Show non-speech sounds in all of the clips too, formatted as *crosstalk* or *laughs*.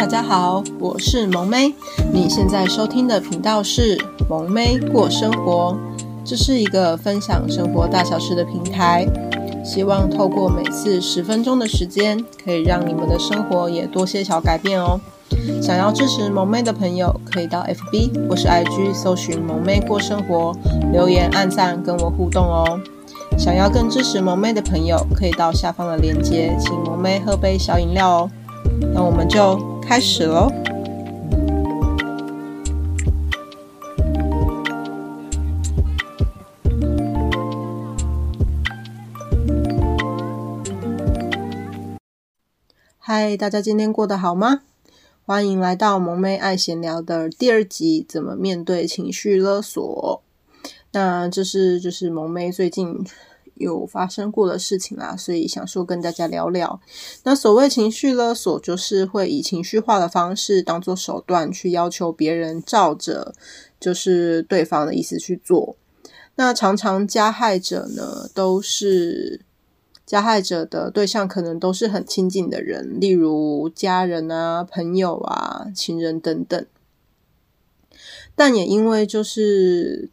大家好，我是萌妹。你现在收听的频道是萌妹过生活，这是一个分享生活大小事的平台。希望透过每次十分钟的时间，可以让你们的生活也多些小改变哦。想要支持萌妹的朋友，可以到 FB 或是 IG 搜寻萌妹过生活，留言、按赞跟我互动哦。想要更支持萌妹的朋友，可以到下方的链接，请萌妹喝杯小饮料哦。那我们就开始喽。嗨，大家今天过得好吗？欢迎来到萌妹爱闲聊的第二集，怎么面对情绪勒索？那这是就是萌妹最近。有发生过的事情啦，所以想说跟大家聊聊。那所谓情绪勒索，就是会以情绪化的方式当做手段去要求别人照着就是对方的意思去做。那常常加害者呢，都是加害者的对象，可能都是很亲近的人，例如家人啊、朋友啊、情人等等。但也因为就是。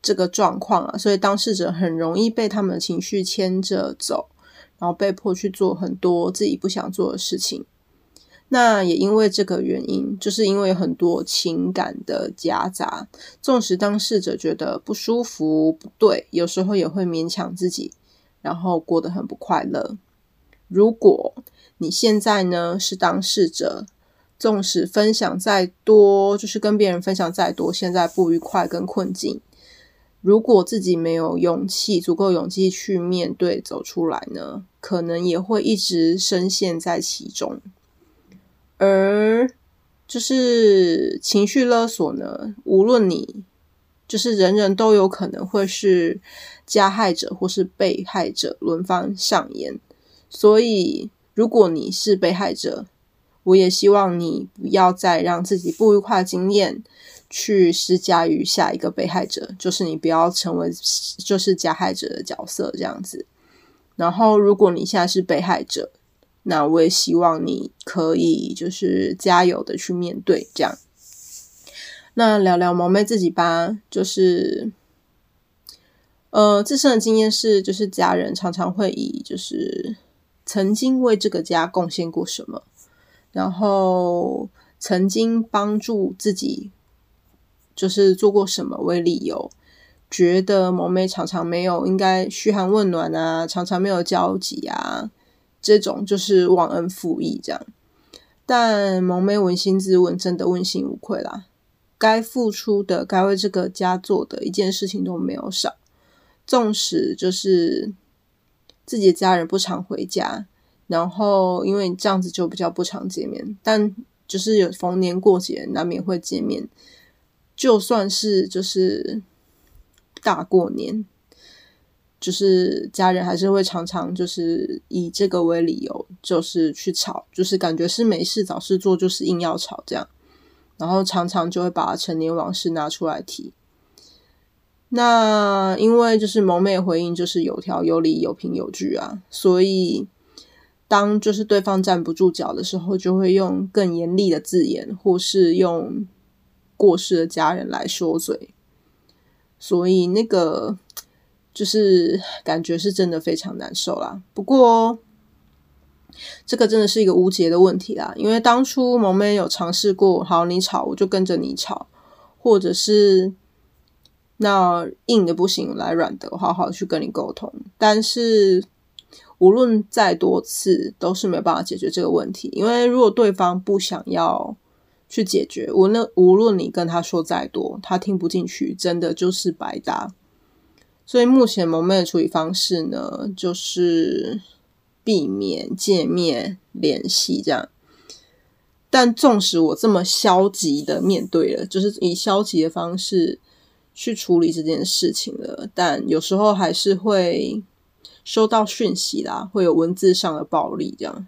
这个状况啊，所以当事者很容易被他们的情绪牵着走，然后被迫去做很多自己不想做的事情。那也因为这个原因，就是因为很多情感的夹杂，纵使当事者觉得不舒服、不对，有时候也会勉强自己，然后过得很不快乐。如果你现在呢是当事者，纵使分享再多，就是跟别人分享再多，现在不愉快跟困境。如果自己没有勇气，足够勇气去面对、走出来呢，可能也会一直深陷在其中。而就是情绪勒索呢，无论你就是人人都有可能会是加害者或是被害者，轮番上演。所以，如果你是被害者，我也希望你不要再让自己不愉快的经验。去施加于下一个被害者，就是你不要成为就是加害者的角色这样子。然后，如果你现在是被害者，那我也希望你可以就是加油的去面对这样。那聊聊萌妹自己吧，就是呃自身的经验是，就是家人常常会以就是曾经为这个家贡献过什么，然后曾经帮助自己。就是做过什么为理由，觉得萌妹常常没有应该嘘寒问暖啊，常常没有交集啊，这种就是忘恩负义这样。但萌妹扪心自问，真的问心无愧啦，该付出的、该为这个家做的一件事情都没有少。纵使就是自己的家人不常回家，然后因为这样子就比较不常见面，但就是有逢年过节难免会见面。就算是就是大过年，就是家人还是会常常就是以这个为理由，就是去吵，就是感觉是没事找事做，就是硬要吵这样，然后常常就会把陈年往事拿出来提。那因为就是萌妹回应就是有条有理有凭有据啊，所以当就是对方站不住脚的时候，就会用更严厉的字眼，或是用。过世的家人来说嘴，所以那个就是感觉是真的非常难受啦。不过这个真的是一个无解的问题啦，因为当初萌妹有尝试过，好，你吵我就跟着你吵，或者是那硬的不行，来软的，好好去跟你沟通。但是无论再多次，都是没有办法解决这个问题，因为如果对方不想要。去解决，无论无论你跟他说再多，他听不进去，真的就是白搭。所以目前萌妹的处理方式呢，就是避免见面联系这样。但纵使我这么消极的面对了，就是以消极的方式去处理这件事情了，但有时候还是会收到讯息啦，会有文字上的暴力这样。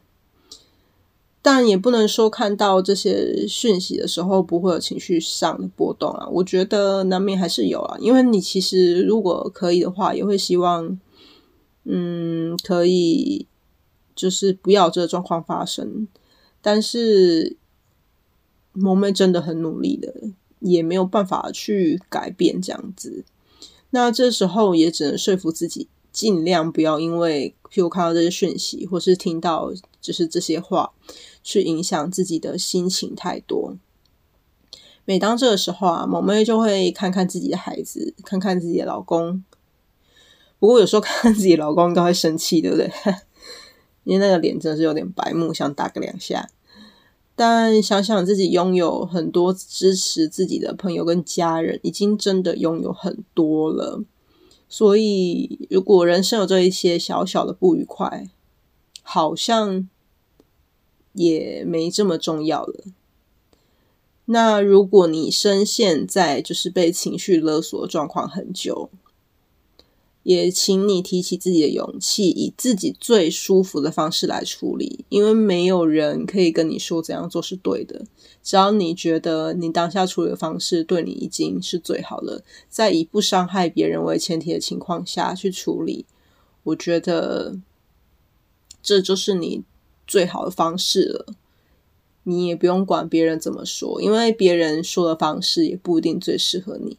但也不能说看到这些讯息的时候不会有情绪上的波动啊，我觉得难免还是有啊。因为你其实如果可以的话，也会希望，嗯，可以就是不要这个状况发生。但是萌妹真的很努力的，也没有办法去改变这样子。那这时候也只能说服自己，尽量不要因为譬如看到这些讯息，或是听到就是这些话，去影响自己的心情太多。每当这个时候啊，萌妹就会看看自己的孩子，看看自己的老公。不过有时候看看自己老公应该会生气，对不对？*laughs* 因为那个脸真的是有点白目，想打个两下。但想想自己拥有很多支持自己的朋友跟家人，已经真的拥有很多了。所以，如果人生有这一些小小的不愉快，好像也没这么重要了。那如果你深陷在就是被情绪勒索状况很久，也请你提起自己的勇气，以自己最舒服的方式来处理，因为没有人可以跟你说怎样做是对的。只要你觉得你当下处理的方式对你已经是最好了，在以不伤害别人为前提的情况下去处理，我觉得这就是你最好的方式了。你也不用管别人怎么说，因为别人说的方式也不一定最适合你。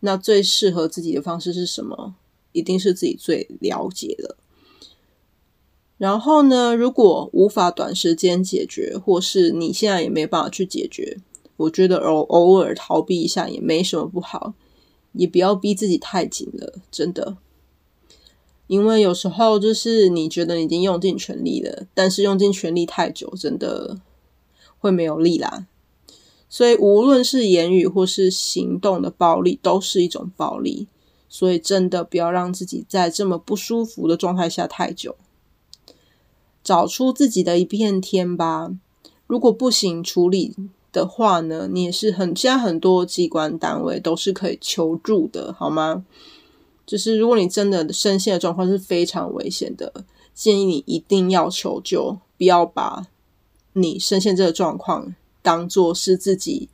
那最适合自己的方式是什么？一定是自己最了解的。然后呢，如果无法短时间解决，或是你现在也没办法去解决，我觉得偶偶尔逃避一下也没什么不好，也不要逼自己太紧了，真的。因为有时候就是你觉得已经用尽全力了，但是用尽全力太久，真的会没有力啦。所以无论是言语或是行动的暴力，都是一种暴力。所以，真的不要让自己在这么不舒服的状态下太久，找出自己的一片天吧。如果不行处理的话呢，你也是很，现在很多机关单位都是可以求助的，好吗？就是如果你真的深陷的状况是非常危险的，建议你一定要求救，不要把你深陷这个状况当做是自己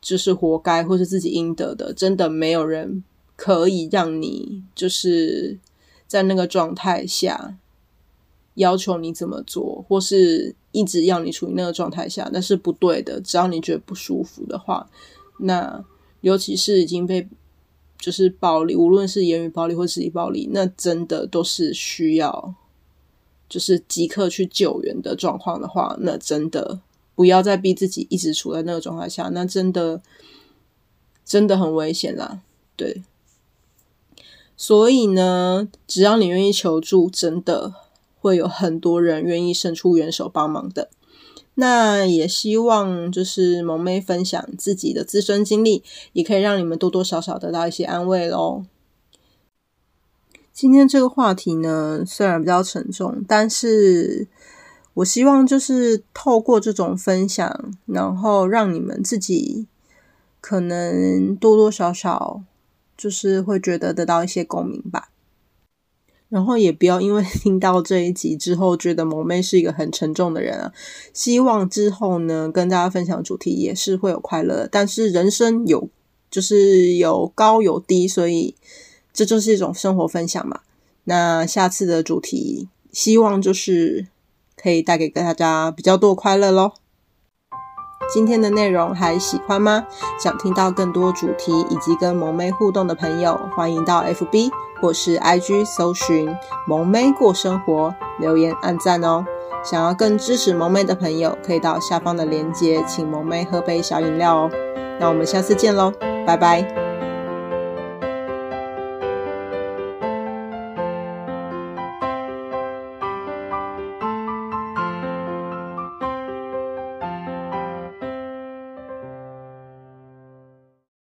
就是活该或是自己应得的，真的没有人。可以让你就是在那个状态下要求你怎么做，或是一直要你处于那个状态下，那是不对的。只要你觉得不舒服的话，那尤其是已经被就是暴力，无论是言语暴力或肢体暴力，那真的都是需要就是即刻去救援的状况的话，那真的不要再逼自己一直处在那个状态下，那真的真的很危险啦，对。所以呢，只要你愿意求助，真的会有很多人愿意伸出援手帮忙的。那也希望就是萌妹分享自己的自身经历，也可以让你们多多少少得到一些安慰喽。今天这个话题呢，虽然比较沉重，但是我希望就是透过这种分享，然后让你们自己可能多多少少。就是会觉得得到一些共鸣吧，然后也不要因为 *laughs* 听到这一集之后觉得萌妹是一个很沉重的人啊。希望之后呢，跟大家分享主题也是会有快乐，但是人生有就是有高有低，所以这就是一种生活分享嘛。那下次的主题希望就是可以带给大家比较多快乐喽。今天的内容还喜欢吗？想听到更多主题以及跟萌妹互动的朋友，欢迎到 FB 或是 IG 搜寻“萌妹过生活”，留言按赞哦。想要更支持萌妹的朋友，可以到下方的链接，请萌妹喝杯小饮料哦。那我们下次见喽，拜拜。